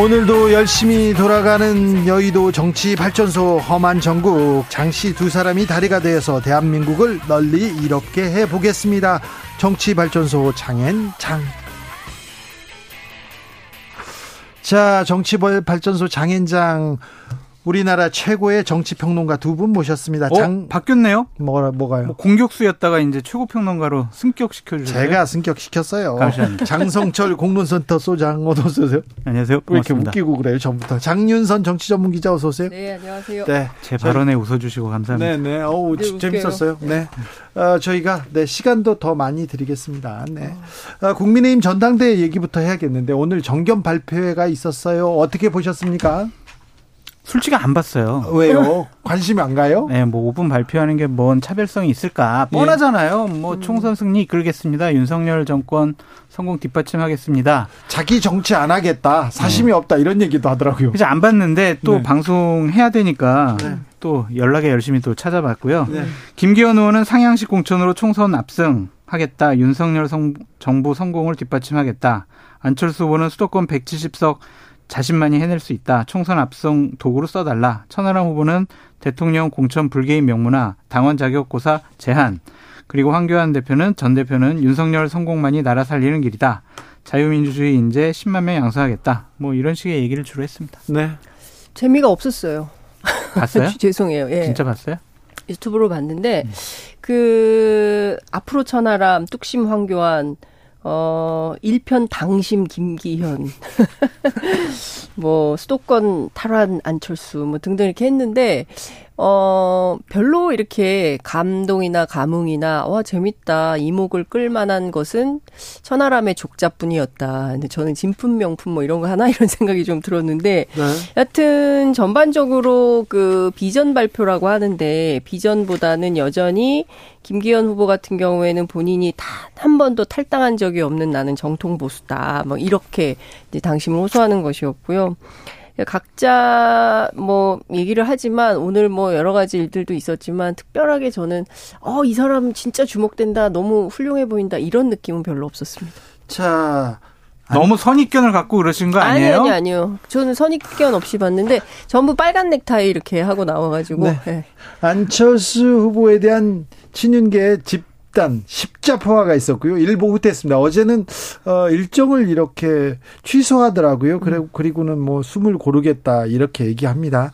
오늘도 열심히 돌아가는 여의도 정치 발전소 험한 전국 장씨 두 사람이 다리가 되어서 대한민국을 널리 이롭게 해 보겠습니다. 정치 발전소 장앤장. 자, 정치 발전소 장앤장 우리나라 최고의 정치 평론가 두 분 모셨습니다. 어? 장 바뀌었네요. 뭐가 뭐가요? 뭐 공격수였다가 이제 최고 평론가로 승격 시켜 주세요. 제가 승격 시켰어요. 장성철 공론센터 소장 어서 오세요. 안녕하세요. 반갑습니다. 왜 이렇게 웃기고 그래요, 전부터. 장윤선 정치 전문 기자 어서 오세요. 네, 안녕하세요. 네, 제 발언에 웃어 주시고 감사합니다. 네, 네. 어우, 네, 재밌었어요. 네. 어, 저희가 네, 시간도 더 많이 드리겠습니다. 네. 어, 국민의힘 전당대회 얘기부터 해야겠는데 오늘 정견 발표회가 있었어요. 어떻게 보셨습니까? 솔직히 안 봤어요. 왜요? 관심이 안 가요? 네, 뭐 5분 발표하는 게 뭔 차별성이 있을까? 뻔하잖아요. 뭐 음. 총선 승리 이끌겠습니다. 윤석열 정권 성공 뒷받침하겠습니다. 자기 정치 안 하겠다. 사심이 네. 없다. 이런 얘기도 하더라고요. 그래서 안 봤는데 또 네. 방송해야 되니까 네. 또 연락에 열심히 또 찾아봤고요. 네. 김기현 의원은 상향식 공천으로 총선 압승 하겠다. 윤석열 성, 정부 성공을 뒷받침하겠다. 안철수 후보는 수도권 170석 자신만이 해낼 수 있다. 총선 압승 도구로 써달라. 천하람 후보는 대통령 공천 불개인 명문화, 당원 자격 고사 제한, 그리고 황교안 대표는 전 대표는 윤석열 성공만이 나라 살리는 길이다. 자유민주주의 인재 10만 명 양성하겠다. 뭐 이런 식의 얘기를 주로 했습니다. 네. 재미가 없었어요. 봤어요? 죄송해요. 예. 진짜 봤어요? 유튜브로 봤는데 음. 그 앞으로 천하람, 뚝심 황교안 어, 1편 당심 김기현, 뭐, 수도권 탈환 안철수, 뭐 등등 이렇게 했는데, 어, 별로 이렇게 감동이나 감흥이나, 와, 재밌다, 이목을 끌만한 것은 천하람의 족자뿐이었다. 근데 저는 진품 명품 뭐 이런 거 하나 이런 생각이 좀 들었는데, 네. 여튼 전반적으로 그 비전 발표라고 하는데, 비전보다는 여전히 김기현 후보 같은 경우에는 본인이 단 한 번도 탈당한 적이 없는 나는 정통 보수다. 뭐 이렇게 이제 당심을 호소하는 것이었고요. 각자 뭐 얘기를 하지만 오늘 뭐 여러 가지 일들도 있었지만 특별하게 저는 어 이 사람 진짜 주목된다 너무 훌륭해 보인다 이런 느낌은 별로 없었습니다. 자 너무 선입견을 갖고 그러신 거 아니에요? 아니, 아니, 아니요. 저는 선입견 없이 봤는데 전부 빨간 넥타이 이렇게 하고 나와가지고. 네. 네. 안철수 후보에 대한 친윤계 집 단 십자포화가 있었고요. 일부 후퇴했습니다. 어제는 어 일정을 이렇게 취소하더라고요. 그래 그리고는 뭐 숨을 고르겠다 이렇게 얘기합니다.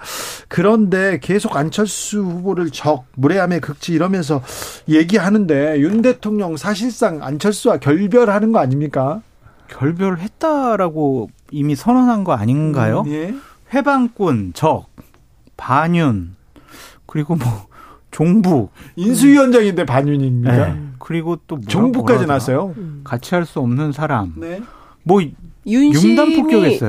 그런데 계속 안철수 후보를 적 무례함의 극치 이러면서 얘기하는데 윤 대통령 사실상 안철수와 결별하는 거 아닙니까? 결별했다라고 이미 선언한 거 아닌가요? 음, 예. 회방꾼, 적, 반윤, 그리고 뭐 종북 인수위원장인데 반윤입니다. 네. 그리고 또 종북까지 났어요. 같이 할 수 없는 사람. 네. 뭐 윤심이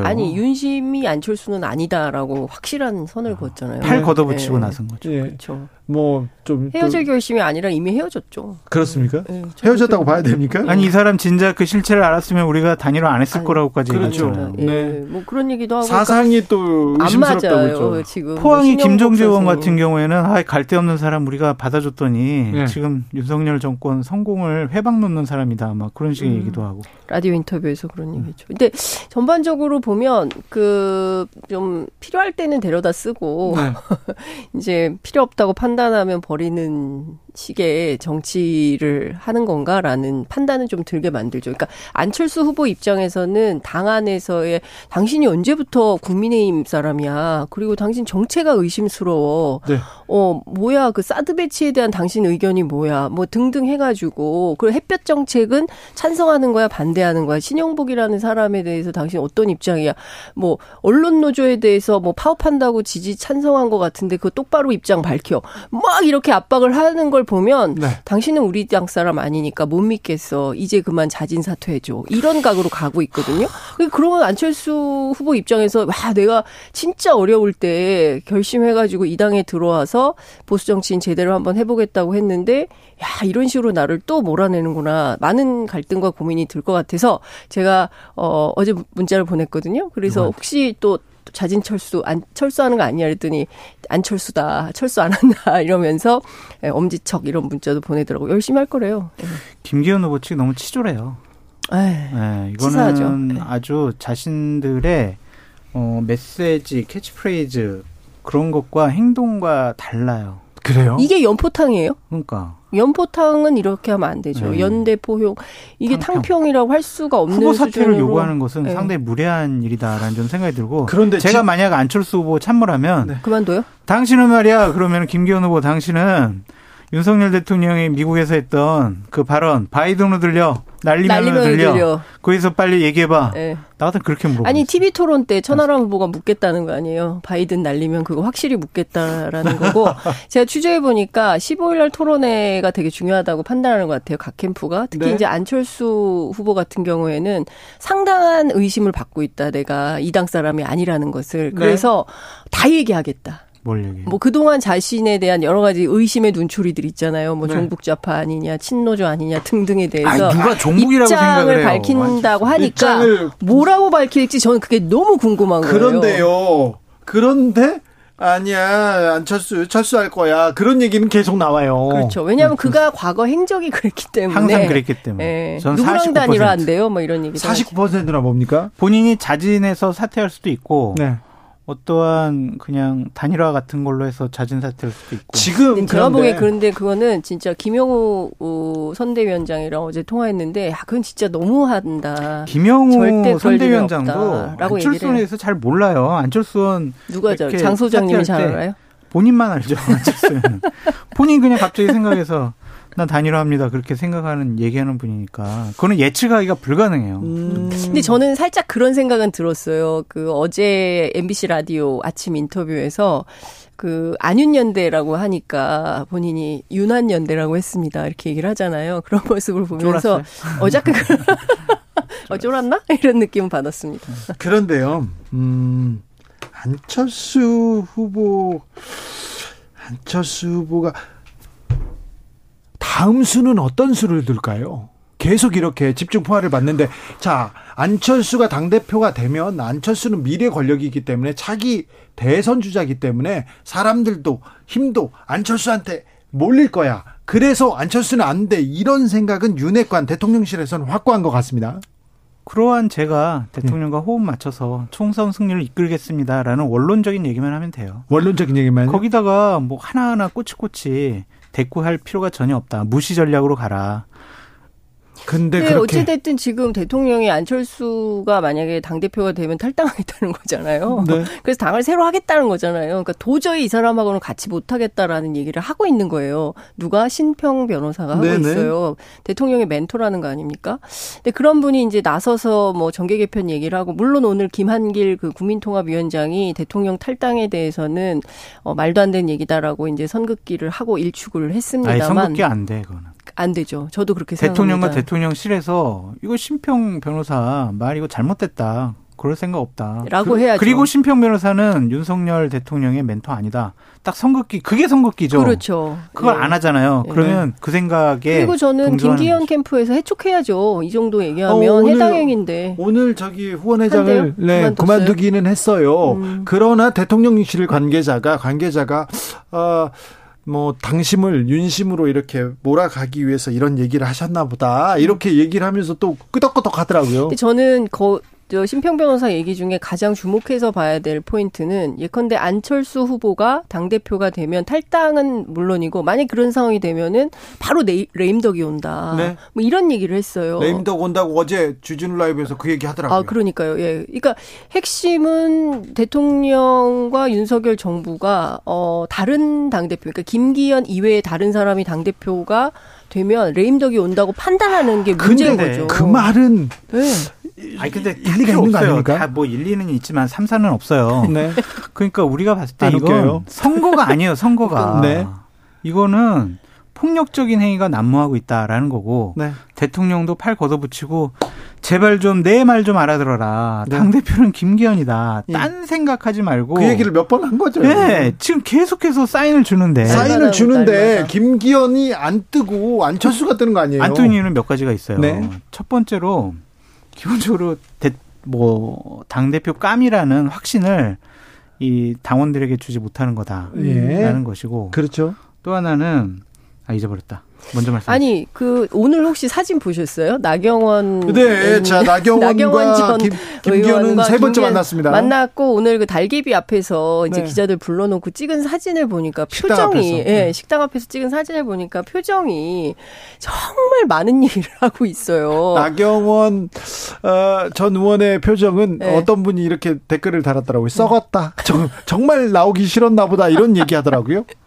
아니 윤심이 안철수는 아니다라고 확실한 선을 아, 그었잖아요. 팔 걷어붙이고 네. 나선 거죠. 네. 그렇죠. 뭐 좀 헤어질 결심이 아니라 이미 헤어졌죠. 그렇습니까? 네, 헤어졌다고 봐야 됩니까? 아니 이 사람 진짜 그 실체를 알았으면 우리가 단일화 안 했을 아니, 거라고까지 그렇죠. 얘기했잖아요. 네. 네. 뭐 그런 얘기도 하고 사상이 또 의심스럽다고 했죠. 지금 포항이 뭐 김종재 의원 같은 경우에는 아, 갈데 없는 사람 우리가 받아줬더니 네. 지금 윤석열 정권 성공을 회방 놓는 사람이다. 막 그런 식의 음. 얘기도 하고 라디오 인터뷰에서 그런 얘기죠. 근데 전반적으로 보면 그 좀 필요할 때는 데려다 쓰고 네. 이제 필요 없다고 판 단하면 버리는 식의 정치를 하는 건가라는 판단은 좀 들게 만들죠. 그러니까 안철수 후보 입장에서는 당 안에서의 당신이 언제부터 국민의힘 사람이야. 그리고 당신 정체가 의심스러워. 네. 어, 뭐야. 그 사드 배치에 대한 당신 의견이 뭐야. 뭐 등등 해가지고. 그리고 햇볕 정책은 찬성하는 거야, 반대하는 거야. 신영복이라는 사람에 대해서 당신 어떤 입장이야. 뭐, 언론 노조에 대해서 뭐 파업한다고 지지 찬성한 것 같은데 그 똑바로 입장 밝혀. 막 이렇게 압박을 하는 걸 보면 네. 당신은 우리 당 사람 아니니까 못 믿겠어. 이제 그만 자진 사퇴해줘. 이런 각으로 가고 있거든요. 그러면 안철수 후보 입장에서 와 내가 진짜 어려울 때 결심해가지고 이 당에 들어와서 보수 정치인 제대로 한번 해보겠다고 했는데 야 이런 식으로 나를 또 몰아내는구나. 많은 갈등과 고민이 들 것 같아서 제가 어 어제 문자를 보냈거든요. 그래서 혹시 또 자진 철수 안 철수하는 거 아니야 그랬더니 안 철수다 철수 안 한다 이러면서 예, 엄지척 이런 문자도 보내더라고 열심히 할 거래요. 예. 김기현 후보 측이 너무 치졸해요. 에이, 네, 이거는 치사하죠. 네. 아주 자신들의 어, 메시지 캐치프레이즈 그런 것과 행동과 달라요. 그래요? 이게 연포탕이에요? 그러니까. 연포탕은 이렇게 하면 안 되죠. 네. 연대 포용 이게 탕평. 이라고할 수가 없는 후보 사퇴를 수준으로. 요구하는 것은 네. 상당히 무례한 일이다라는 좀 생각이 들고. 그런데 제가 지... 만약 안철수 후보 참모라면 네. 그만둬요? 당신은 말이야. 그러면 김기현 후보 당신은 윤석열 대통령이 미국에서 했던 그 발언 바이든으로 들려 날리면 들려. 들려. 거기서 빨리 얘기해봐. 네. 나 같은 그렇게 물어보 아니 TV 토론 때 천하람 후보가 묻겠다는 거 아니에요. 바이든 날리면 그거 확실히 묻겠다라는 거고 제가 취재해 보니까 15일날 토론회가 되게 중요하다고 판단하는 것 같아요. 각 캠프가 특히 네. 이제 안철수 후보 같은 경우에는 상당한 의심을 받고 있다. 내가 이당 사람이 아니라는 것을 네. 그래서 네. 다 얘기하겠다. 뭘 얘기? 뭐 그동안 자신에 대한 여러 가지 의심의 눈초리들 있잖아요. 뭐 네. 종북 좌파 아니냐, 친노조 아니냐 등등에 대해서 아니, 누가 종북이라고 입장을 밝힌다고 하니까 입장을... 뭐라고 밝힐지 저는 그게 너무 궁금한 거예요. 그런데요. 그런데 아니야 안철수 철수할 거야 그런 얘기는 계속 나와요. 그렇죠. 왜냐하면 네. 그가 과거 행적이 그랬기 때문에 항상 그랬기 때문에. 네. 누구랑 단일화한대요, 뭐 이런 얘기. 49%나 뭡니까? 본인이 자진해서 사퇴할 수도 있고. 네. 어떠한 그냥 단일화 같은 걸로 해서 자진 사퇴할 수도 있고. 지금 제가 보기에 그런데 그거는 진짜 김영우 어, 선대위원장이랑 어제 통화했는데 야, 그건 진짜 너무한다. 김영우 선대위원장도 안철수에서 잘 몰라요. 안철수는 누가 저 장 소장님이 잘 알아요? 본인만 알죠. 안철수는 본인 그냥 갑자기 생각해서 난 단일화합니다. 그렇게 생각하는 얘기하는 분이니까 그거는 예측하기가 불가능해요. 음. 근데 저는 살짝 그런 생각은 들었어요. 그 어제 MBC 라디오 아침 인터뷰에서 그 안윤연대라고 하니까 본인이 윤한연대라고 했습니다. 이렇게 얘기를 하잖아요. 그런 모습을 보면서 어저께 어 쫄았나 이런 느낌을 받았습니다. 그런데요, 음, 안철수 후보 안철수 후보가 다음 수는 어떤 수를 둘까요? 계속 이렇게 집중 포화를 받는데 자 안철수가 당 대표가 되면 안철수는 미래 권력이기 때문에 차기 대선 주자이기 때문에 사람들도 힘도 안철수한테 몰릴 거야. 그래서 안철수는 안 돼. 이런 생각은 윤핵관 대통령실에서는 확고한 것 같습니다. 그러한 제가 대통령과 호흡 맞춰서 총선 승리를 이끌겠습니다라는 원론적인 얘기만 하면 돼요. 원론적인 얘기만. 거기다가 뭐 하나하나 꼬치꼬치 대꾸할 필요가 전혀 없다. 무시 전략으로 가라. 근데 네, 어찌 됐든 지금 대통령이 안철수가 만약에 당 대표가 되면 탈당하겠다는 거잖아요. 네. 그래서 당을 새로 하겠다는 거잖아요. 그러니까 도저히 이 사람하고는 같이 못 하겠다라는 얘기를 하고 있는 거예요. 누가 신평 변호사가 하고 네네. 있어요. 대통령의 멘토라는 거 아닙니까? 근데 그런 분이 이제 나서서 뭐 정계 개편 얘기를 하고 물론 오늘 김한길 그 국민통합위원장이 대통령 탈당에 대해서는 어 말도 안 되는 얘기다라고 이제 선긋기를 하고 일축을 했습니다만 아니, 선긋기 안 돼, 그거는. 안 되죠. 저도 그렇게 대통령과 생각합니다. 대통령실에서 이거 심평 변호사 말 이거 잘못됐다. 그럴 생각 없다. 라고 그, 해야죠. 그리고 심평 변호사는 윤석열 대통령의 멘토 아니다. 딱 선긋기, 그게 선긋기죠. 그렇죠. 그걸 네. 안 하잖아요. 네. 그러면 그 생각에. 그리고 저는 김기현 거죠. 캠프에서 해촉해야죠. 이 정도 얘기하면 어, 해당 행인데 오늘 저기 후원회장을 네, 그만두기는 했어요. 음. 그러나 대통령실 관계자가, 관계자가, 어, 뭐 당심을 윤심으로 이렇게 몰아가기 위해서 이런 얘기를 하셨나 보다. 이렇게 얘기를 하면서 또 끄덕끄덕 하더라고요. 저는 거 저 심평 변호사 얘기 중에 가장 주목해서 봐야 될 포인트는 예컨대 안철수 후보가 당 대표가 되면 탈당은 물론이고 만약 그런 상황이 되면은 바로 레, 레임덕이 온다. 네. 뭐 이런 얘기를 했어요. 레임덕 온다고 어제 주진우 라이브에서 그 얘기 하더라고요. 아 그러니까요. 예. 그러니까 핵심은 대통령과 윤석열 정부가 어 다른 당 대표, 그러니까 김기현 이외에 다른 사람이 당 대표가 되면 레임덕이 온다고 판단하는 게 문제인 거죠. 그 말은 네. 아니 근데 일리가 있는 거 아닙니까? 다 뭐 일리는 있지만 삼사는 없어요. 네. 그러니까 우리가 봤을 때 이건 웃겨요. 선거가 아니에요. 선거가. 네. 이거는 폭력적인 행위가 난무하고 있다라는 거고 네. 대통령도 팔 걷어붙이고 제발 좀 내 말 좀 알아들어라. 네. 당 대표는 김기현이다. 예. 딴 생각하지 말고 그 얘기를 몇 번 한 거죠. 네, 지금 계속해서 사인을 주는데 사인을 주는데 김기현이 안 뜨고 안철수가 뜨는 거 아니에요? 안 뜨는 이유는 몇 가지가 있어요. 네. 첫 번째로 기본적으로 뭐당 대표 깜이라는 확신을 이 당원들에게 주지 못하는 거다라는 예. 것이고 그렇죠. 또 하나는 아 잊어버렸다. 먼저 말씀. 아니 그 오늘 혹시 사진 보셨어요? 나경원. 네, 자 나경원과 나경원 전 김, 김기현은 세 번째 만났습니다. 만났고 오늘 그 달개비 앞에서 이제 네. 기자들 불러놓고 찍은 사진을 보니까 표정이, 예, 네. 식당 앞에서 찍은 사진을 보니까 표정이 정말 많은 일을 하고 있어요. 나경원 어, 전 의원의 표정은 네. 어떤 분이 이렇게 댓글을 달았더라고요. 썩었다. 정, 정말 나오기 싫었나 보다 이런 얘기하더라고요.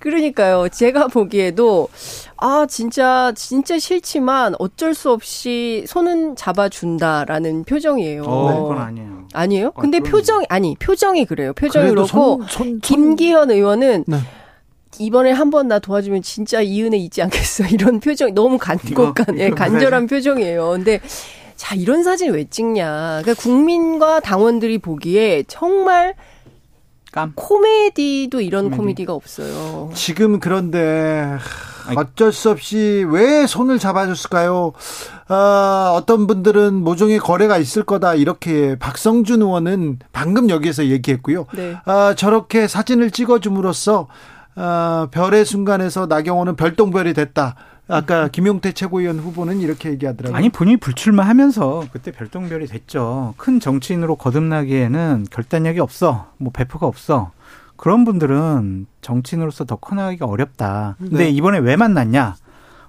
그러니까요. 제가 보기에도 아 진짜 진짜 싫지만 어쩔 수 없이 손은 잡아준다라는 표정이에요. 어, 그건 아니에요. 아니에요? 아, 근데 아, 표정 아니 표정이 그래요. 표정이 그렇고 손, 손, 김기현 의원은. 네. 이번에 한 번 나 도와주면 진짜 이 은혜 잊지 않겠어. 이런 표정 너무 간곡한, 예, 간절한 표정이에요. 근데 자, 이런 사진 왜 찍냐. 그러니까 국민과 당원들이 보기에 정말 깜. 코미디도 이런 코미디. 코미디가 없어요. 지금 그런데 어쩔 수 없이 왜 손을 잡아줬을까요? 어, 어떤 분들은 모종의 거래가 있을 거다 이렇게 박성준 의원은 방금 여기에서 얘기했고요. 네. 어, 저렇게 사진을 찍어줌으로써 어, 별의 순간에서 나경원은 별똥별이 됐다. 아까 김용태 최고위원 후보는 이렇게 얘기하더라고요. 아니 본인이 불출마하면서 그때 별똥별이 됐죠. 큰 정치인으로 거듭나기에는 결단력이 없어. 뭐 배포가 없어. 그런 분들은 정치인으로서 더 커나가기가 어렵다. 근데 네. 이번에 왜 만났냐?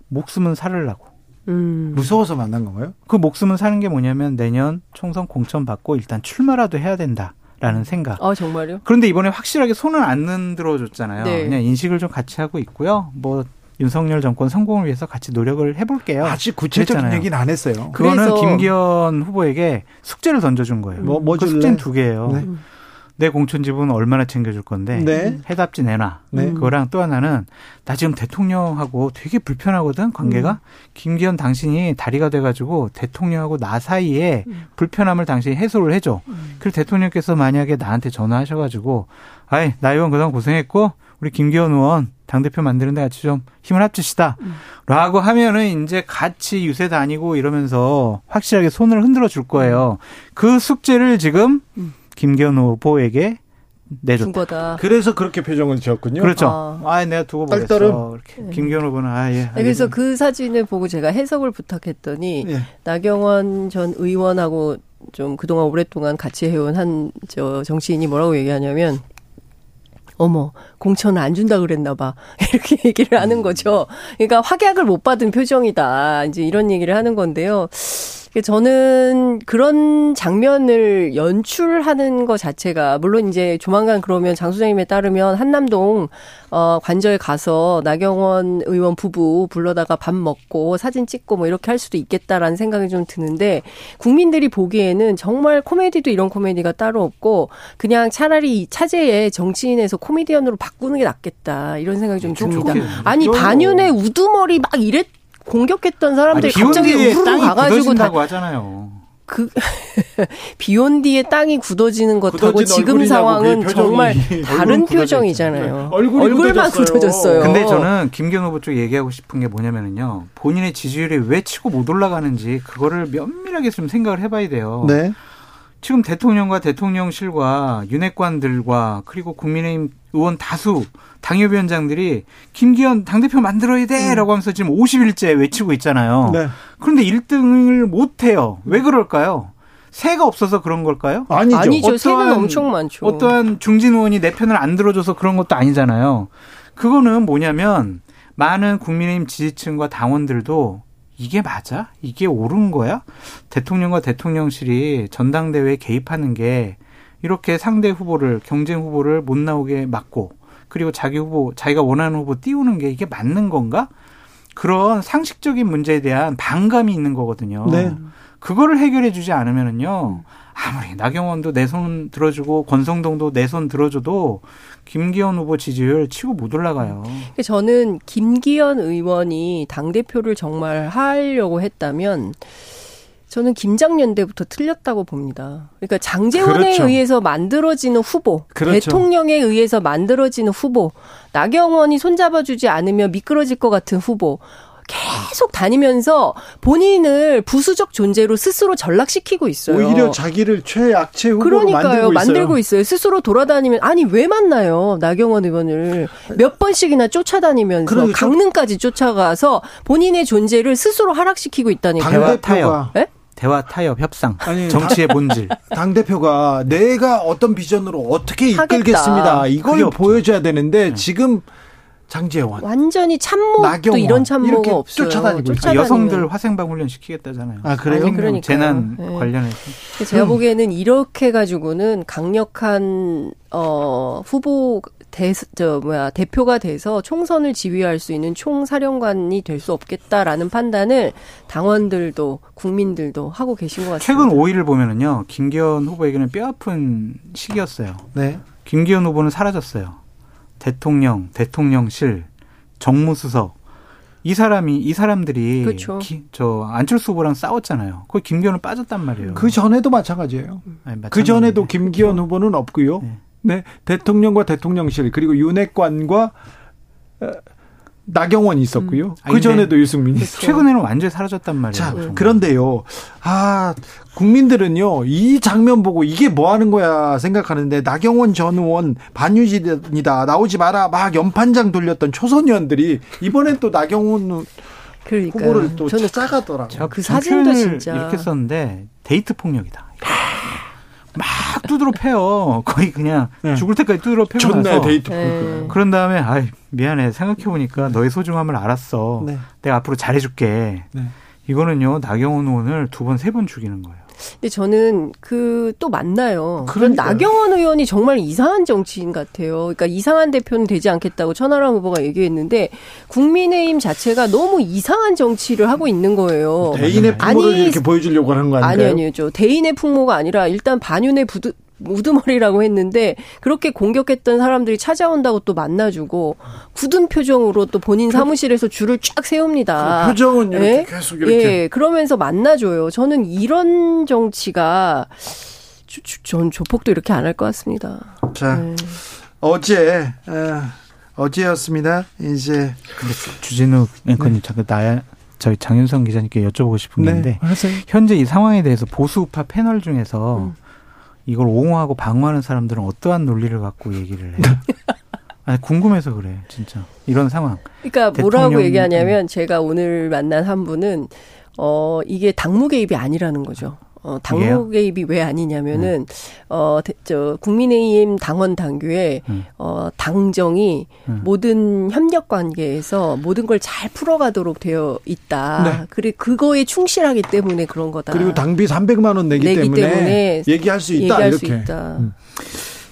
목숨은 살으려고. 음. 무서워서 만난 건가요? 그 목숨은 사는 게 뭐냐면 내년 총선 공천 받고 일단 출마라도 해야 된다. 라는 생각. 아, 정말요? 그런데 이번에 확실하게 손을 안 흔들어 줬잖아요. 네. 그냥 인식을 좀 같이 하고 있고요. 뭐 윤석열 정권 성공을 위해서 같이 노력을 해볼게요. 아직 구체적인 그랬잖아요. 얘기는 안 했어요. 그거는 김기현 후보에게 숙제를 던져준 거예요. 뭐, 뭐 그 숙제는 두 개예요. 네. 내 공천 지분 얼마나 챙겨줄 건데 네. 해답지 내놔. 네. 그거랑 또 하나는 나 지금 대통령하고 되게 불편하거든 관계가. 음. 김기현 당신이 다리가 돼가지고 대통령하고 나 사이에 음. 불편함을 당신이 해소를 해줘. 음. 그리고 대통령께서 만약에 나한테 전화하셔가지고 아이 나 의원 그동안 고생했고 우리 김기현 의원 당대표 만드는데 같이 좀 힘을 합치시다. 음. 라고 하면은 이제 같이 유세 다니고 이러면서 확실하게 손을 흔들어 줄 거예요. 그 숙제를 지금 음. 김기현 후보에게 내줬다. 거다. 그래서 그렇게 표정을 지었군요. 그렇죠. 아, 아 내가 두고 보겠어. 이렇게. 네. 김기현 후보는 아 예. 네, 그래서 그 사진을 보고 제가 해석을 부탁했더니 예. 나경원 전 의원하고 좀 그동안 오랫동안 같이 해온 한 저 정치인이 뭐라고 얘기하냐면 어머, 공천을 안 준다 그랬나 봐. 이렇게 얘기를 하는 음. 거죠. 그러니까 확약을 못 받은 표정이다. 이제 이런 얘기를 하는 건데요. 저는 그런 장면을 연출하는 것 자체가 물론 이제 조만간 그러면 장 소장님에 따르면 한남동 어 관저에 가서 나경원 의원 부부 불러다가 밥 먹고 사진 찍고 뭐 이렇게 할 수도 있겠다라는 생각이 좀 드는데 국민들이 보기에는 정말 코미디도 이런 코미디가 따로 없고 그냥 차라리 차제에 정치인에서 코미디언으로 바꾸는 게 낫겠다 이런 생각이 좀 듭니다. 아니 반윤의 우두머리 막 이랬 공격했던 사람들이 아니, 갑자기 우르르 가가지고 다 하잖아요. 그 비온 뒤에 땅이 굳어지는 것하고 지금 상황은 정말 다른 표정이잖아요. 네. 얼굴이 얼굴만 굳어졌어요. 굳어졌어요. 근데 저는 김경 후보 쪽 얘기하고 싶은 게 뭐냐면요. 본인의 지지율이 왜 치고 못 올라가는지 그거를 면밀하게 좀 생각을 해봐야 돼요. 네. 지금 대통령과 대통령실과 윤핵관들과 그리고 국민의힘 의원 다수 당협위원장들이 김기현 당대표 만들어야 돼라고 음. 하면서 지금 50일째 외치고 있잖아요. 네. 그런데 1등을 못 해요. 왜 그럴까요? 새가 없어서 그런 걸까요? 아니죠. 아니죠. 새는 엄청 많죠. 어떠한 중진 의원이 내 편을 안 들어줘서 그런 것도 아니잖아요. 그거는 뭐냐면 많은 국민의힘 지지층과 당원들도 이게 맞아? 이게 옳은 거야? 대통령과 대통령실이 전당대회에 개입하는 게 이렇게 상대 후보를 경쟁 후보를 못 나오게 막고 그리고 자기 후보 자기가 원하는 후보 띄우는 게 이게 맞는 건가? 그런 상식적인 문제에 대한 반감이 있는 거거든요. 네. 그거를 해결해 주지 않으면은요. 아무리 나경원도 내 손 들어주고 권성동도 내 손 들어줘도 김기현 후보 지지율 치고 못 올라가요. 저는 김기현 의원이 당 대표를 정말 하려고 했다면 저는 김장연대부터 틀렸다고 봅니다. 그러니까 장재원에 그렇죠. 의해서 만들어지는 후보, 그렇죠. 대통령에 의해서 만들어지는 후보, 나경원이 손잡아주지 않으면 미끄러질 것 같은 후보, 계속 다니면서 본인을 부수적 존재로 스스로 전락시키고 있어요. 오히려 자기를 최악체 후보로 그러니까요. 만들고, 만들고 있어요. 스스로 돌아다니면 아니 왜 만나요? 나경원 의원을 몇 번씩이나 쫓아다니면서 그러니까. 강릉까지 쫓아가서 본인의 존재를 스스로 하락시키고 있다니까요. 대화 타협. 네? 대화 타협 협상 아니, 정치의 본질 당 대표가 내가 어떤 비전으로 어떻게 이끌겠습니다 이걸 보여줘야 되는데 네. 지금 장재원 완전히 참모도 이런 참모가 없어요. 쫓아다니고 쫓아다니면. 여성들 화생방 훈련 시키겠다잖아요. 아 그래요? 아니, 그러니까 재난 네. 관련해서 제가 보기에는 이렇게 가지고는 강력한 어 후보 대, 저, 뭐야, 대표가 돼서 총선을 지휘할 수 있는 총사령관이 될 수 없겠다라는 판단을 당원들도 국민들도 하고 계신 것 같습니다. 최근 5일을 보면은요, 김기현 후보에게는 뼈아픈 시기였어요. 네. 김기현 후보는 사라졌어요. 대통령, 대통령실, 정무수석, 이 사람이 이 사람들이 그렇죠. 기, 저 안철수 후보랑 싸웠잖아요. 거기 김기현은 빠졌단 말이에요. 그 전에도 마찬가지예요. 아니, 그 전에도 김기현 그렇죠. 후보는 없고요. 네. 네. 대통령과 대통령실 그리고 윤핵관과 어, 나경원이 있었고요. 음. 그 전에도 유승민이 있었고. 최근에는 완전히 사라졌단 말이에요. 자, 정말. 그런데요. 아, 국민들은요. 이 장면 보고 이게 뭐 하는 거야 생각하는데 나경원 전 의원 반유지이다. 나오지 마라. 막 연판장 돌렸던 초선 의원들이 이번엔 또 나경원 그러니까요. 후보를 또 저는 찾아가더라고요. 그 사진도 진짜 이렇게 썼는데 데이트 폭력이다. 막 두드러 패요. 거의 그냥 네. 죽을 때까지 두드러 패고 나서 데이트 네. 그런 다음에 아이 미안해 생각해 보니까 너의 소중함을 알았어. 네. 내가 앞으로 잘해줄게. 네. 이거는요 나경원 의원을 두 번 세번 죽이는 거예요. 근데 저는 그 또 만나요. 그런 나경원 의원이 정말 이상한 정치인 같아요. 그러니까 이상한 대표는 되지 않겠다고 천하람 후보가 얘기했는데 국민의힘 자체가 너무 이상한 정치를 하고 있는 거예요. 대인의 풍모를 아니, 이렇게 보여주려고 하는 거 아닌가요? 아니 아니죠. 대인의 풍모가 아니라 일단 반윤의 부드, 우두머리라고 했는데 그렇게 공격했던 사람들이 찾아온다고 또 만나주고 굳은 표정으로 또 본인 사무실에서 줄을 쫙 세웁니다. 그 표정은 이렇게 예? 계속 이렇게. 예, 그러면서 만나줘요. 저는 이런 정치가 전 조폭도 이렇게 안 할 것 같습니다. 자, 네. 어제 어, 어제였습니다. 이제 근데 주진우 앵커님 네. 잠깐 나야 저희 장윤성 기자님께 여쭤보고 싶은 게 네, 있는데 현재 이 상황에 대해서 보수우파 패널 중에서 음. 이걸 옹호하고 방어하는 사람들은 어떠한 논리를 갖고 얘기를 해요? 아니, 궁금해서 그래요, 진짜. 이런 상황. 그러니까 뭐라고 얘기하냐면 제가 오늘 만난 한 분은 어, 이게 당무 개입이 아니라는 거죠. 어, 당무 개입이 왜 아니냐면은, 음. 어, 저, 국민의힘 당원 당규에, 음. 어, 당정이 음. 모든 협력 관계에서 모든 걸 잘 풀어가도록 되어 있다. 네. 그리고 그거에 충실하기 때문에 그런 거다. 그리고 당비 300만 원 내기, 내기 때문에, 때문에, 얘기할 수 있다. 얘기할 이렇게. 수 있다. 음.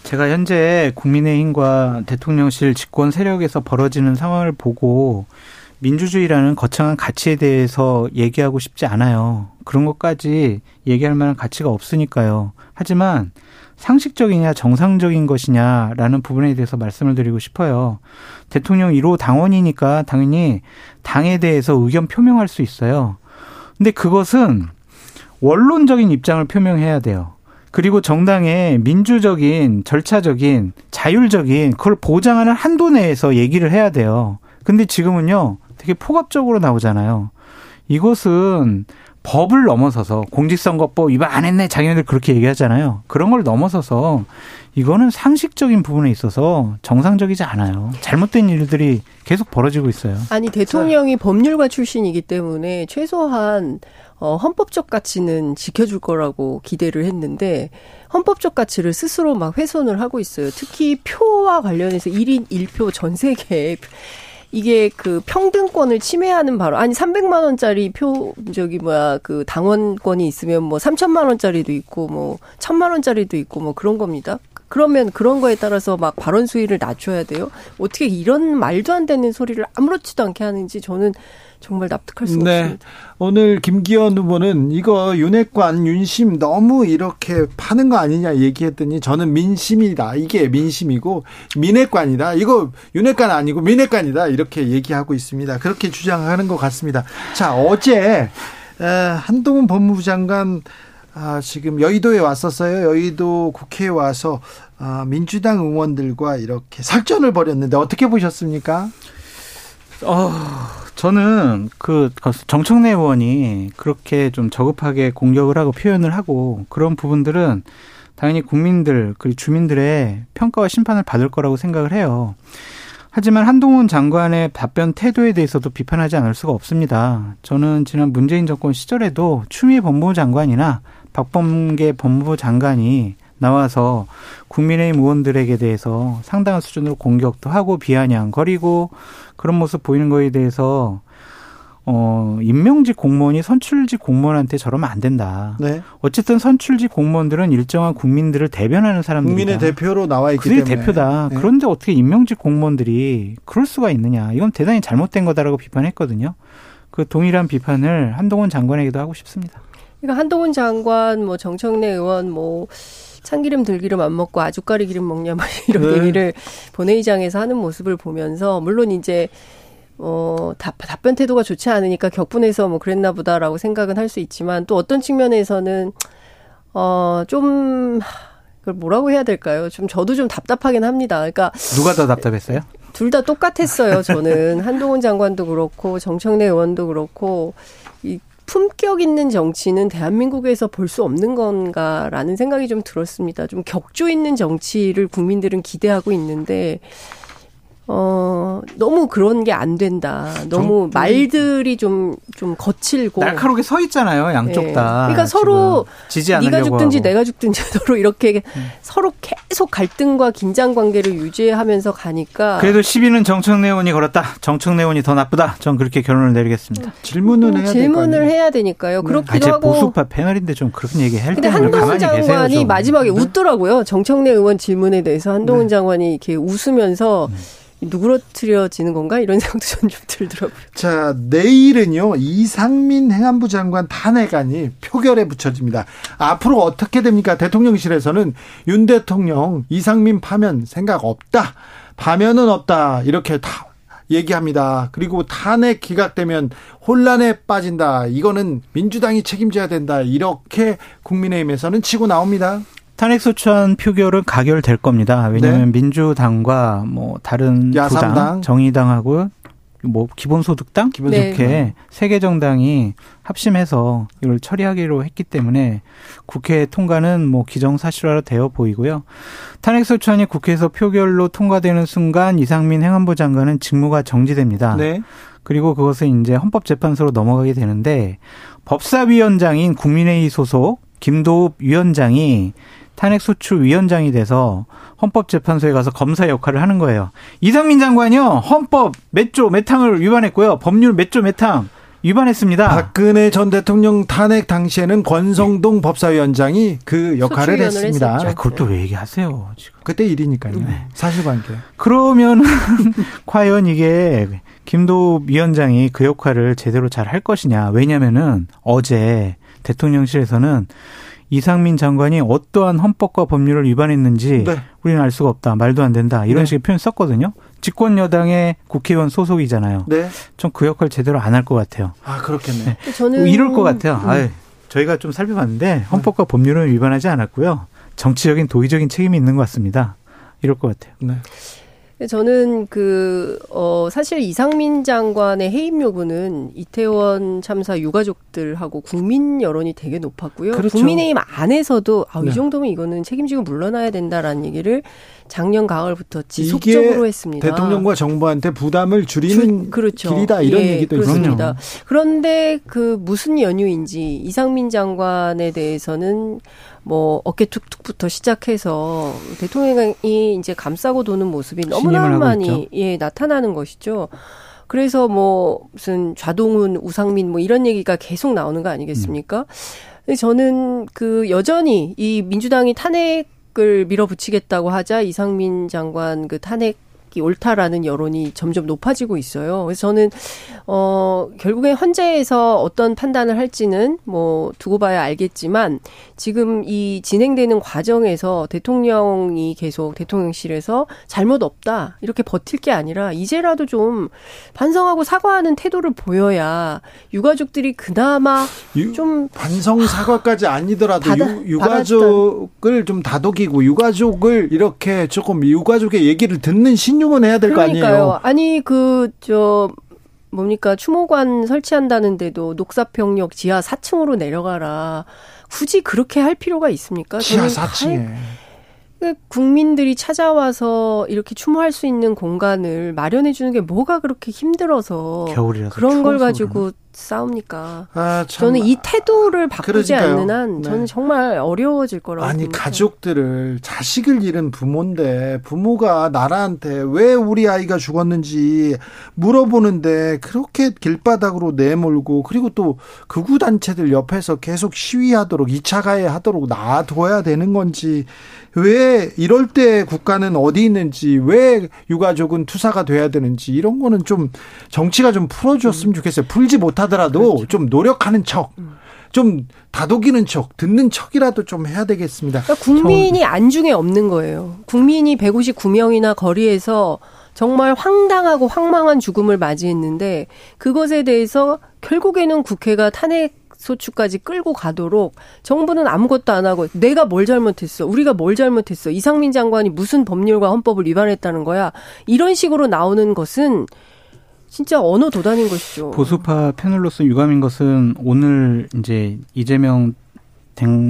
제가 현재 국민의힘과 대통령실 집권 세력에서 벌어지는 상황을 보고 민주주의라는 거창한 가치에 대해서 얘기하고 싶지 않아요. 그런 것까지 얘기할 만한 가치가 없으니까요. 하지만 상식적이냐 정상적인 것이냐라는 부분에 대해서 말씀을 드리고 싶어요. 대통령 1호 당원이니까 당연히 당에 대해서 의견 표명할 수 있어요. 근데 그것은 원론적인 입장을 표명해야 돼요. 그리고 정당의 민주적인, 절차적인, 자율적인 그걸 보장하는 한도 내에서 얘기를 해야 돼요. 근데 지금은요, 되게 폭압적으로 나오잖아요. 이것은 법을 넘어서서 공직선거법 위반 안 했네 자기네들 그렇게 얘기하잖아요. 그런 걸 넘어서서 이거는 상식적인 부분에 있어서 정상적이지 않아요. 잘못된 일들이 계속 벌어지고 있어요. 아니 대통령이 법률가 출신이기 때문에 최소한 어, 헌법적 가치는 지켜줄 거라고 기대를 했는데 헌법적 가치를 스스로 막 훼손을 하고 있어요. 특히 표와 관련해서 1인 1표 전 세계에 이게 그 평등권을 침해하는 바로 아니 300만 원짜리 표 저기 뭐야 그 당원권이 있으면 뭐 3천만 원짜리도 있고 뭐 1000만 원짜리도 있고 뭐 그런 겁니다. 그러면 그런 거에 따라서 막 발언 수위를 낮춰야 돼요? 어떻게 이런 말도 안 되는 소리를 아무렇지도 않게 하는지 저는 정말 납득할 수 네. 없습니다. 오늘 김기현 후보는 이거 윤핵관 윤심 너무 이렇게 파는 거 아니냐 얘기했더니 저는 민심이다. 이게 민심이고 민핵관이다. 이거 윤핵관 아니고 민핵관이다. 이렇게 얘기하고 있습니다. 그렇게 주장하는 것 같습니다. 자 어제 한동훈 법무부 장관 아, 지금 여의도에 왔었어요. 여의도 국회에 와서 아, 민주당 의원들과 이렇게 설전을 벌였는데 어떻게 보셨습니까? 어, 저는 그 정청래 의원이 그렇게 좀 저급하게 공격을 하고 표현을 하고 그런 부분들은 당연히 국민들 그리고 주민들의 평가와 심판을 받을 거라고 생각을 해요. 하지만 한동훈 장관의 답변 태도에 대해서도 비판하지 않을 수가 없습니다. 저는 지난 문재인 정권 시절에도 추미애 법무부 장관이나 박범계 법무부 장관이 나와서 국민의힘 의원들에게 대해서 상당한 수준으로 공격도 하고 비아냥거리고 그런 모습 보이는 거에 대해서 어, 임명직 공무원이 선출직 공무원한테 저러면 안 된다. 네. 어쨌든 선출직 공무원들은 일정한 국민들을 대변하는 사람들이다. 국민의 대표로 나와 있기 때문에. 대표다. 네. 그런데 어떻게 임명직 공무원들이 그럴 수가 있느냐. 이건 대단히 잘못된 거다라고 비판했거든요. 그 동일한 비판을 한동훈 장관에게도 하고 싶습니다. 그러니까 한동훈 장관, 뭐 정청래 의원, 뭐 참기름 들기름 안 먹고 아주까리 기름 먹냐 막 이런 네. 얘기를 본회의장에서 하는 모습을 보면서 물론 이제 어, 답, 답변 태도가 좋지 않으니까 격분해서 뭐 그랬나 보다라고 생각은 할 수 있지만 또 어떤 측면에서는 어, 좀 그걸 뭐라고 해야 될까요? 좀 저도 좀 답답하긴 합니다. 그러니까 누가 더 답답했어요? 둘 다 똑같았어요. 저는 한동훈 장관도 그렇고 정청래 의원도 그렇고 이 품격 있는 정치는 대한민국에서 볼 수 없는 건가라는 생각이 좀 들었습니다. 좀 격조 있는 정치를 국민들은 기대하고 있는데 어, 너무 그런 게 안 된다. 너무 정, 말들이 좀, 좀 거칠고. 날카롭게 서 있잖아요, 양쪽 네. 다. 그러니까 서로, 지지 네가 죽든지 하고. 내가 죽든지 서로 이렇게 음. 서로 계속 갈등과 긴장 관계를 유지하면서 가니까. 그래도 시비는 정청래 의원이 걸었다. 정청래 의원이 더 나쁘다. 전 그렇게 결론을 내리겠습니다. 질문은 해야 질문을 해야 되니까요. 네. 그렇기도 아, 하고. 보수파 패널인데 좀 그런 얘기 할 때는 한동훈 장관이 마지막에 네? 웃더라고요. 정청래 의원 질문에 대해서 한동훈 네. 장관이 이렇게 웃으면서 음. 누그러뜨려지는 건가 이런 생각도 전 좀 들더라고요. 자 내일은요 이상민 행안부 장관 탄핵안이 표결에 붙여집니다. 앞으로 어떻게 됩니까? 대통령실에서는 윤 대통령 이상민 파면 생각 없다, 파면은 없다 이렇게 다 얘기합니다. 그리고 탄핵 기각되면 혼란에 빠진다. 이거는 민주당이 책임져야 된다. 이렇게 국민의힘에서는 치고 나옵니다. 탄핵소추안 표결은 가결될 겁니다. 왜냐하면 네. 민주당과 뭐 다른 야당, 정의당하고 뭐 기본소득당 기본 이렇게 네. 세개 정당이 합심해서 이걸 처리하기로 했기 때문에 국회 통과는 뭐 기정사실화로 되어 보이고요. 탄핵소추안이 국회에서 표결로 통과되는 순간 이상민 행안부 장관은 직무가 정지됩니다. 네. 그리고 그것은 이제 헌법재판소로 넘어가게 되는데 법사위원장인 국민회의 소속 김도읍 위원장이 탄핵소추 위원장이 돼서 헌법재판소에 가서 검사 역할을 하는 거예요. 이상민 장관이요 헌법 몇 조 몇 항을 위반했고요. 법률 몇 조 몇 항 위반했습니다. 박근혜 전 대통령 탄핵 당시에는 권성동 법사위원장이 그 역할을 했습니다. 아, 그걸 또 왜 얘기하세요? 지금. 그때 일이니까요. 네. 사실관계. 그러면 과연 이게 김도 위원장이 그 역할을 제대로 잘 할 것이냐? 왜냐면은 어제 대통령실에서는 이상민 장관이 어떠한 헌법과 법률을 위반했는지 네. 우리는 알 수가 없다. 말도 안 된다. 이런 네. 식의 표현 썼거든요. 집권 여당의 국회의원 소속이잖아요. 네. 전그 역할 제대로 안 할 것 같아요. 아 그렇겠네. 네. 저는 이럴 것 같아요. 음. 아 저희가 좀 살펴봤는데 헌법과 법률은 위반하지 않았고요. 정치적인 도의적인 책임이 있는 것 같습니다. 이럴 것 같아요. 네. 저는 그, 어, 사실 이상민 장관의 해임 요구는 이태원 참사 유가족들하고 국민 여론이 되게 높았고요. 그렇죠. 국민의힘 안에서도 아, 네. 이 정도면 이거는 책임지고 물러나야 된다라는 얘기를 작년 가을부터 지속적으로 했습니다. 대통령과 정부한테 부담을 줄이는 주, 그렇죠. 길이다 이런 예, 얘기도 있습니다. 그런데 그 무슨 연유인지 이상민 장관에 대해서는 뭐 어깨 툭툭부터 시작해서 대통령이 이제 감싸고 도는 모습이 너무나 많이 예 나타나는 것이죠. 그래서 뭐 무슨 좌동훈, 우상민 뭐 이런 얘기가 계속 나오는 거 아니겠습니까? 음. 저는 그 여전히 이 민주당이 탄핵을 밀어붙이겠다고 하자 이상민 장관 그 탄핵 이 옳다라는 여론이 점점 높아지고 있어요. 그래서 저는 어 결국에 헌재에서 어떤 판단을 할지는 뭐 두고 봐야 알겠지만 지금 이 진행되는 과정에서 대통령이 계속 대통령실에서 잘못 없다 이렇게 버틸 게 아니라 이제라도 좀 반성하고 사과하는 태도를 보여야 유가족들이 그나마 유, 좀 반성 사과까지 아니더라도 받아, 유, 유가족을 받았던. 좀 다독이고 유가족을 이렇게 조금 유가족의 얘기를 듣는 신 신용은 해야 될 거 아니에요. 아니 그저 뭡니까 추모관 설치한다는데도 녹사평역 지하 4층으로 내려가라. 굳이 그렇게 할 필요가 있습니까? 지하 4층에. 그 국민들이 찾아와서 이렇게 추모할 수 있는 공간을 마련해 주는 게 뭐가 그렇게 힘들어서 겨울이라서 그런 걸 가지고 싸웁니까? 아, 저는 이 태도를 바꾸지 그러니까요. 않는 한 저는 네. 정말 어려워질 거라고 아니 봅니다. 가족들을 자식을 잃은 부모인데 부모가 나라한테 왜 우리 아이가 죽었는지 물어보는데 그렇게 길바닥으로 내몰고 그리고 또 극우 단체들 옆에서 계속 시위하도록 2차 가해 하도록 놔둬야 되는 건지 왜 이럴 때 국가는 어디 있는지 왜 유가족은 투사가 돼야 되는지 이런 거는 좀 정치가 좀 풀어줬으면 좋겠어요. 풀지 못 하더라도 그렇죠. 좀 노력하는 척. 좀 다독이는 척, 듣는 척이라도 좀 해야 되겠습니다. 그러니까 국민이 안중에 없는 거예요. 국민이 159명이나 거리에서 정말 황당하고 황망한 죽음을 맞이했는데 그것에 대해서 결국에는 국회가 탄핵 소추까지 끌고 가도록 정부는 아무것도 안 하고 내가 뭘 잘못했어? 우리가 뭘 잘못했어? 이상민 장관이 무슨 법률과 헌법을 위반했다는 거야? 이런 식으로 나오는 것은 진짜 언어 도단인 것이죠. 보수파 패널로서 유감인 것은 오늘 이제 이재명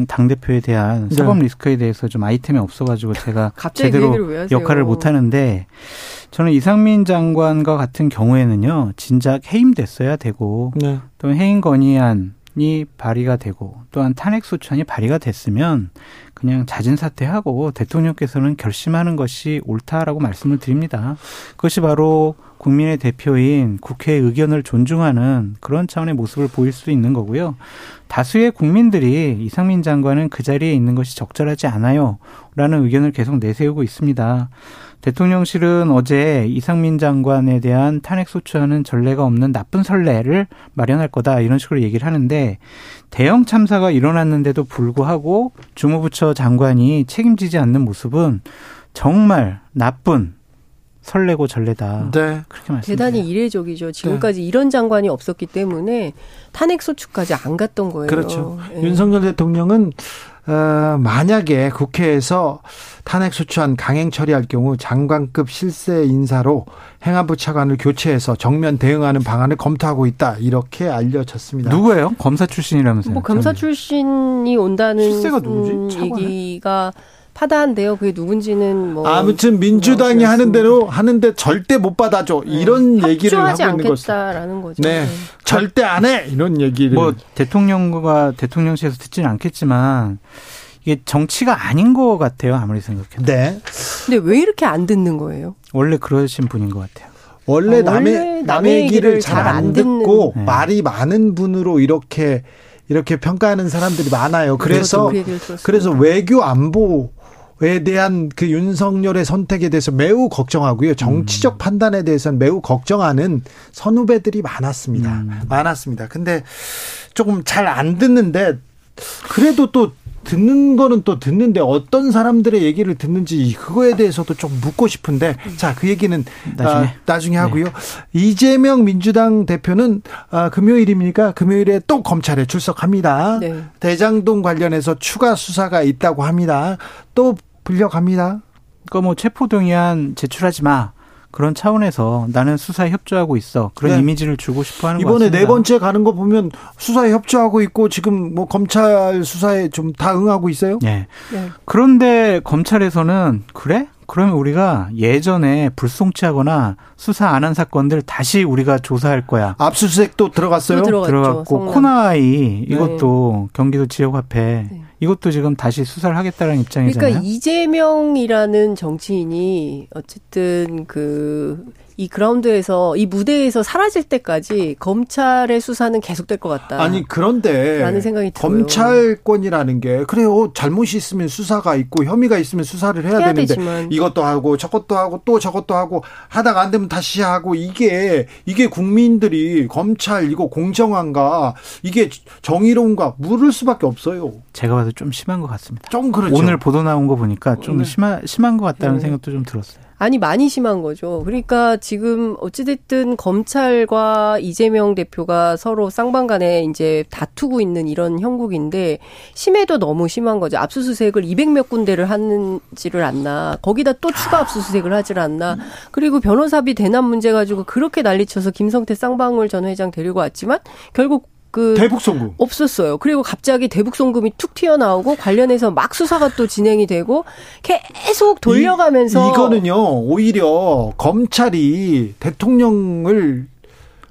당 대표에 대한 네. 사법 네. 리스크에 대해서 좀 아이템이 없어가지고 제가 제대로 그 역할을 못 하는데 저는 이상민 장관과 같은 경우에는요 진작 해임됐어야 되고 네. 또 해임 건의안 이 발의가 되고 또한 탄핵 소추안이 발의가 됐으면 그냥 자진 사퇴하고 대통령께서는 결심하는 것이 옳다라고 말씀을 드립니다. 그것이 바로 국민의 대표인 국회의 의견을 존중하는 그런 차원의 모습을 보일 수 있는 거고요. 다수의 국민들이 이상민 장관은 그 자리에 있는 것이 적절하지 않아요. 라는 의견을 계속 내세우고 있습니다. 대통령실은 어제 이상민 장관에 대한 탄핵소추하는 전례가 없는 나쁜 선례를 마련할 거다 이런 식으로 얘기를 하는데 대형 참사가 일어났는데도 불구하고 주무부처 장관이 책임지지 않는 모습은 정말 나쁜 설레고 전례다. 네. 그렇게 말씀. 대단히 이례적이죠. 지금까지 네. 이런 장관이 없었기 때문에 탄핵 소추까지 안 갔던 거예요. 그렇죠. 네. 윤석열 대통령은 어, 만약에 국회에서 탄핵 소추안 강행 처리할 경우 장관급 실세 인사로 행안부 차관을 교체해서 정면 대응하는 방안을 검토하고 있다 이렇게 알려졌습니다. 누구예요? 검사 출신이라면서요? 뭐 검사 출신이 온다는 실세가 누구지? 얘기가 파다한데요. 그게 누군지는 뭐 아무튼 민주당이 하는 대로 하는데 절대 못 받아줘 네. 이런 얘기를 하고 있는 것이다라는 거죠. 네. 네. 절대 안 해 이런 얘기를 뭐 대통령과 대통령실에서 듣지는 않겠지만 이게 정치가 아닌 것 같아요. 아무리 생각해도. 네. 근데 왜 이렇게 안 듣는 거예요? 원래 그러신 분인 것 같아요. 원래 어, 남의 남의 얘기를 잘 안 듣고 네. 말이 많은 분으로 이렇게 이렇게 평가하는 사람들이 많아요. 그래서 그래서 외교 안보 에 대한 그 윤석열의 선택에 대해서 매우 걱정하고요. 정치적 음. 판단에 대해서는 매우 걱정하는 선후배들이 많았습니다. 음. 많았습니다. 근데 조금 잘 안 듣는데 그래도 또 듣는 거는 또 듣는데 어떤 사람들의 얘기를 듣는지 그거에 대해서도 좀 묻고 싶은데 자 그 얘기는 나중에, 아, 나중에 하고요. 네. 이재명 민주당 대표는 아, 금요일입니까? 금요일에 또 검찰에 출석합니다. 네. 대장동 관련해서 추가 수사가 있다고 합니다. 또 불려갑니다. 그뭐 체포동의안 제출하지 마. 그런 차원에서 나는 수사에 협조하고 있어 그런 네. 이미지를 주고 싶어 하는 이번에 네 번째 가는 거 보면 수사에 협조하고 있고 지금 뭐 검찰 수사에 좀 다 응하고 있어요. 네. 네. 그런데 검찰에서는 그래? 그러면 우리가 예전에 불송치하거나 수사 안 한 사건들 다시 우리가 조사할 거야. 압수수색도 들어갔어요? 들어갔고 코나이 이것도 네. 경기도 지역화폐 네. 이것도 지금 다시 수사를 하겠다는 입장이잖아요. 그러니까 이재명이라는 정치인이 어쨌든 그 이 그라운드에서 이 무대에서 사라질 때까지 검찰의 수사는 계속될 것 같다. 아니 그런데 라는 생각이 들어요. 검찰권이라는 게 그래요 잘못이 있으면 수사가 있고 혐의가 있으면 수사를 해야, 해야 되는데 되지만. 이것도 하고 저것도 하고 또 저것도 하고 하다가 안 되면 다시 하고 이게 이게 국민들이 검찰 이거 공정한가 이게 정의로운가 물을 수밖에 없어요. 제가 봐도 좀 심한 것 같습니다. 좀 그렇죠. 오늘 보도 나온 거 보니까 좀 네. 심한 심한 것 같다는 네. 생각도 좀 들었어요. 아니 많이 심한 거죠. 그러니까 지금 어찌됐든 검찰과 이재명 대표가 서로 쌍방간에 이제 다투고 있는 이런 형국인데 심해도 너무 심한 거죠. 압수수색을 200몇 군데를 하는지를 않나. 거기다 또 추가 압수수색을 하질 않나. 그리고 변호사비 대납 문제 가지고 그렇게 난리쳐서 김성태 쌍방울 전 회장 데리고 왔지만 결국 그 대북 송금 없었어요. 그리고 갑자기 대북 송금이 툭 튀어나오고 관련해서 막 수사가 또 진행이 되고 계속 돌려가면서 이, 이거는요 오히려 검찰이 대통령을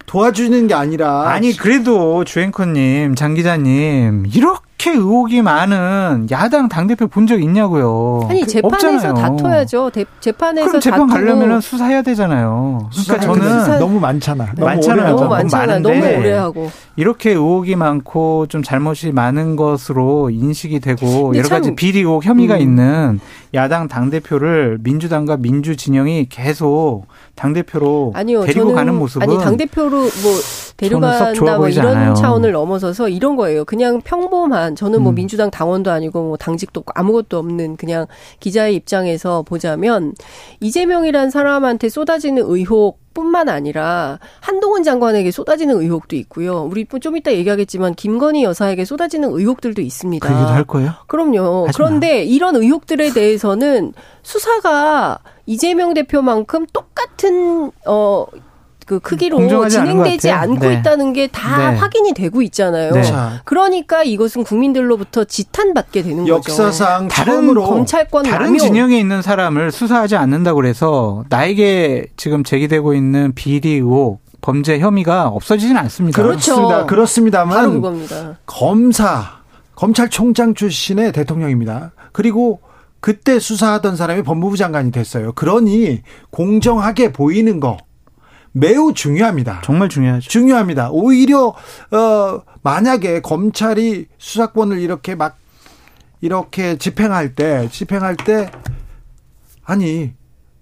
도와주는 게 아니라 아니 그래도 주앵커님 장 기자님 이렇게 이렇게 의혹이 많은 야당 당대표 본 적 있냐고요. 아니, 재판에서 없잖아요. 다퉈야죠. 대, 재판에서 그럼 재판 가려면 수사해야 되잖아요. 그러니까 저는 수사... 너무 많잖아. 너무 많잖아요. 너무 많잖아. 너무 오래 하고. 이렇게 의혹이 많고 좀 잘못이 많은 것으로 인식이 되고 여러 가지 비리 의혹 혐의가 음. 있는 야당 당대표를 민주당과 민주 진영이 계속 당대표로 아니요, 데리고 가는 모습은 아니 당대표로 뭐 데려간다 뭐 이런 않아요. 차원을 넘어서서 이런 거예요. 그냥 평범한 저는 뭐 음. 민주당 당원도 아니고 뭐 당직도 아무것도 없는 그냥 기자의 입장에서 보자면 이재명이란 사람한테 쏟아지는 의혹 뿐만 아니라 한동훈 장관에게 쏟아지는 의혹도 있고요. 우리 좀 이따 얘기하겠지만 김건희 여사에게 쏟아지는 의혹들도 있습니다. 그 얘기도 할 거예요? 그럼요. 그런데 이런 의혹들에 대해서는 수사가 이재명 대표만큼 똑같은 어. 그 크기로 진행되지 않고 네. 있다는 게다 네. 확인이 되고 있잖아요. 네. 그러니까 이것은 국민들로부터 지탄받게 되는 역사상 거죠. 다른 검찰권 다른 남용. 진영에 있는 사람을 수사하지 않는다고 그래서 나에게 지금 제기되고 있는 비리 의혹 범죄 혐의가 없어지진 않습니다. 그렇죠. 그렇습니다. 그렇습니다만 검사 검찰총장 출신의 대통령입니다. 그리고 그때 수사하던 사람이 법무부 장관이 됐어요. 그러니 공정하게 보이는 거 매우 중요합니다. 정말 중요하죠. 중요합니다. 오히려 어 만약에 검찰이 수사권을 이렇게 막 이렇게 집행할 때 집행할 때 아니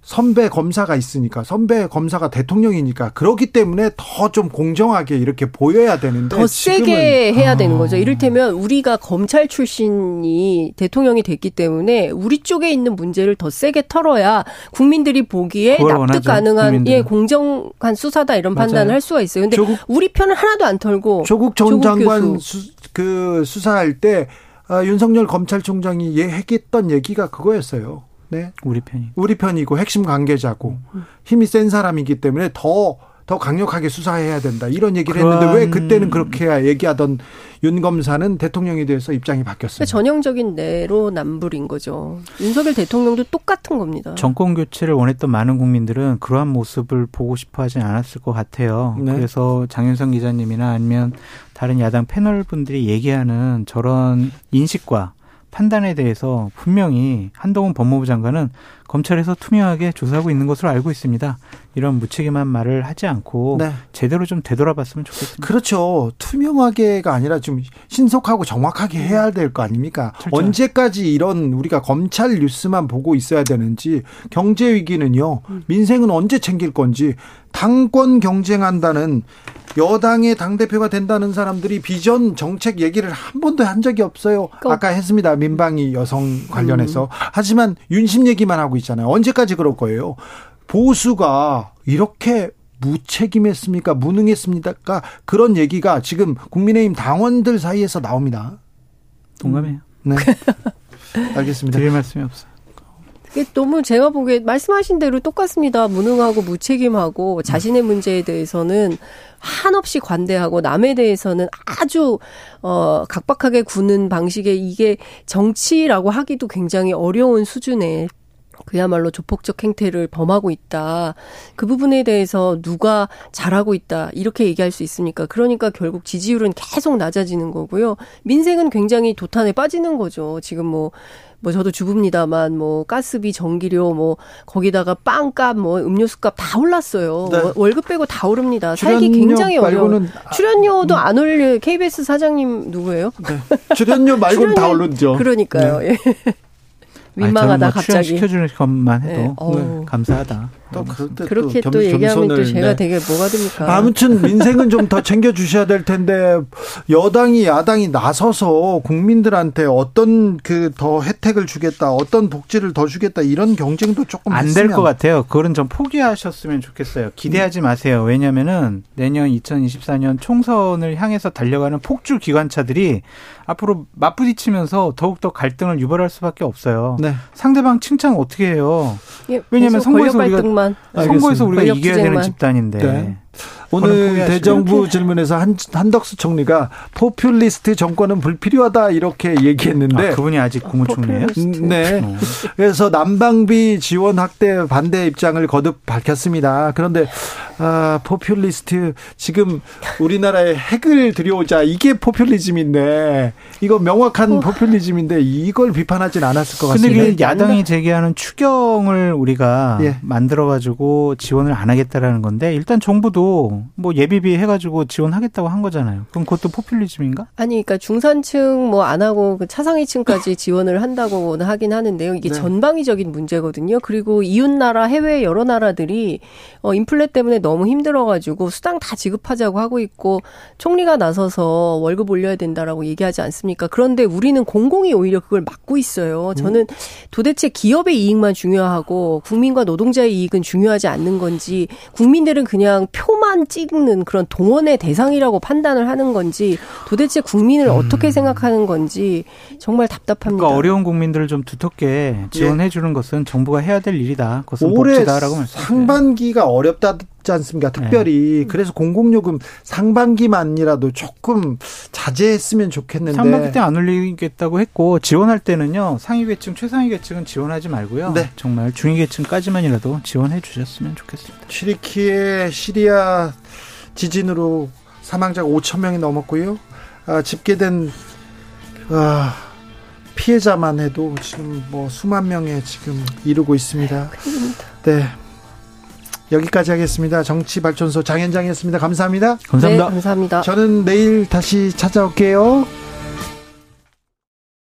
선배 검사가 있으니까 선배 검사가 대통령이니까 그렇기 때문에 더 좀 공정하게 이렇게 보여야 되는데 더 세게 해야 되는 거죠. 이를테면 우리가 검찰 출신이 대통령이 됐기 때문에 우리 쪽에 있는 문제를 더 세게 털어야 국민들이 보기에 납득 원하죠, 가능한 국민들은. 예 공정한 수사다 이런 맞아요. 판단을 할 수가 있어요. 근데 조국, 우리 편은 하나도 안 털고 조국 전 장관 수, 그 수사할 때 아, 윤석열 검찰총장이 예, 했던 얘기가 그거였어요. 네. 우리 편이. 우리 편이고 핵심 관계자고 힘이 센 사람이기 때문에 더, 더 강력하게 수사해야 된다. 이런 얘기를 그런... 했는데 왜 그때는 그렇게 얘기하던 윤 검사는 대통령에 대해서 입장이 바뀌었습니다. 전형적인 내로남불인 거죠. 윤석열 대통령도 똑같은 겁니다. 정권 교체를 원했던 많은 국민들은 그러한 모습을 보고 싶어 하진 않았을 것 같아요. 네. 그래서 장윤성 기자님이나 아니면 다른 야당 패널 분들이 얘기하는 저런 인식과 판단에 대해서 분명히 한동훈 법무부 장관은 검찰에서 투명하게 조사하고 있는 것으로 알고 있습니다. 이런 무책임한 말을 하지 않고 네. 제대로 좀 되돌아봤으면 좋겠습니다. 그렇죠. 투명하게가 아니라 좀 신속하고 정확하게 해야 될 거 아닙니까? 철저히. 언제까지 이런 우리가 검찰 뉴스만 보고 있어야 되는지 경제 위기는요. 민생은 언제 챙길 건지 당권 경쟁한다는 여당의 당대표가 된다는 사람들이 비전 정책 얘기를 한 번도 한 적이 없어요. 그 아까 했습니다. 민방위 여성 관련해서. 음. 하지만 윤심 얘기만 하고 있잖아요. 언제까지 그럴 거예요? 보수가 이렇게 무책임했습니까? 무능했습니까? 그런 얘기가 지금 국민의힘 당원들 사이에서 나옵니다. 동감해요. 네. 알겠습니다. 드릴 말씀이 없어요. 너무 제가 보기에 말씀하신 대로 똑같습니다. 무능하고 무책임하고 자신의 문제에 대해서는 한없이 관대하고 남에 대해서는 아주 어 각박하게 구는 방식의 이게 정치라고 하기도 굉장히 어려운 수준의 그야말로 조폭적 행태를 범하고 있다. 그 부분에 대해서 누가 잘하고 있다. 이렇게 얘기할 수 있습니까? 그러니까 결국 지지율은 계속 낮아지는 거고요. 민생은 굉장히 도탄에 빠지는 거죠. 지금 뭐, 뭐 저도 주부입니다만 뭐 가스비, 전기료 뭐 거기다가 빵값, 뭐 음료수값 다 올랐어요. 네. 월급 빼고 다 오릅니다. 살기 굉장히 어려워. 출연료도 안 올려. KBS 사장님 누구예요? 네. 출연료 말고는 다 오르죠. 그러니까요. 네. 예. 민망하다 뭐 갑자기 시켜주는 것만 해도 네. 네. 감사하다. 또 그렇게 또, 또 얘기하면 또 제가 네. 되게 뭐가 됩니까? 아무튼 민생은 좀 더 챙겨 주셔야 될 텐데 여당이 야당이 나서서 국민들한테 어떤 그 더 혜택을 주겠다, 어떤 복지를 더 주겠다 이런 경쟁도 조금 안 될 것 같아요. 그거는 좀 포기하셨으면 좋겠어요. 기대하지 마세요. 왜냐면은 내년 2024년 총선을 향해서 달려가는 폭주 기관차들이 앞으로 맞부딪히면서 더욱더 갈등을 유발할 수밖에 없어요. 네. 상대방 칭찬 어떻게 해요? 예, 왜냐하면 선거에서 우리가 선거에서 우리가 이겨야 되는 집단인데. 네. 오늘 대정부 질문에서 한, 한덕수 총리가 포퓰리스트 정권은 불필요하다 이렇게 얘기했는데 아, 그분이 아직 국무총리예요? 음, 네. 어. 그래서 난방비 지원 확대 반대 입장을 거듭 밝혔습니다. 그런데 아, 포퓰리스트 지금 우리나라에 핵을 들여오자 이게 포퓰리즘인데 이거 명확한 어. 포퓰리즘인데 이걸 비판하진 않았을 것 같습니다. 근데 야당이 제기하는 추경을 우리가 예. 만들어 가지고 지원을 안 하겠다라는 건데 일단 정부도 뭐 예비비 해가지고 지원하겠다고 한 거잖아요. 그럼 그것도 포퓰리즘인가? 아니, 그러니까 중산층 뭐 안 하고 그 차상위층까지 지원을 한다고는 하긴 하는데요. 이게 네. 전방위적인 문제거든요. 그리고 이웃 나라, 해외 여러 나라들이 어 인플레 때문에 너무 힘들어가지고 수당 다 지급하자고 하고 있고 총리가 나서서 월급 올려야 된다라고 얘기하지 않습니까? 그런데 우리는 공공이 오히려 그걸 막고 있어요. 저는 도대체 기업의 이익만 중요하고 국민과 노동자의 이익은 중요하지 않는 건지 국민들은 그냥 표만 찍는 그런 동원의 대상이라고 판단을 하는 건지 도대체 국민을 음. 어떻게 생각하는 건지 정말 답답합니다. 그러니까 어려운 국민들을 좀 두텁게 지원해 주는 예. 것은 정부가 해야 될 일이다. 그것은 복지다라고 말씀드려요. 상반기가 어렵다 지 않습니까? 특별히 네. 그래서 공공요금 상반기만이라도 조금 자제했으면 좋겠는데 상반기 때 안 올리겠다고 했고 지원할 때는요 상위 계층 최상위 계층은 지원하지 말고요 네. 정말 중위 계층까지만이라도 지원해 주셨으면 좋겠습니다. 튀르키의 시리아 지진으로 사망자가 5천 명이 넘었고요. 아, 집계된 아, 피해자만 해도 지금 뭐 수만 명에 지금 이르고 있습니다. 네. 여기까지 하겠습니다. 정치발전소 장현장이었습니다. 감사합니다. 감사합니다. 네, 감사합니다. 저는 내일 다시 찾아올게요.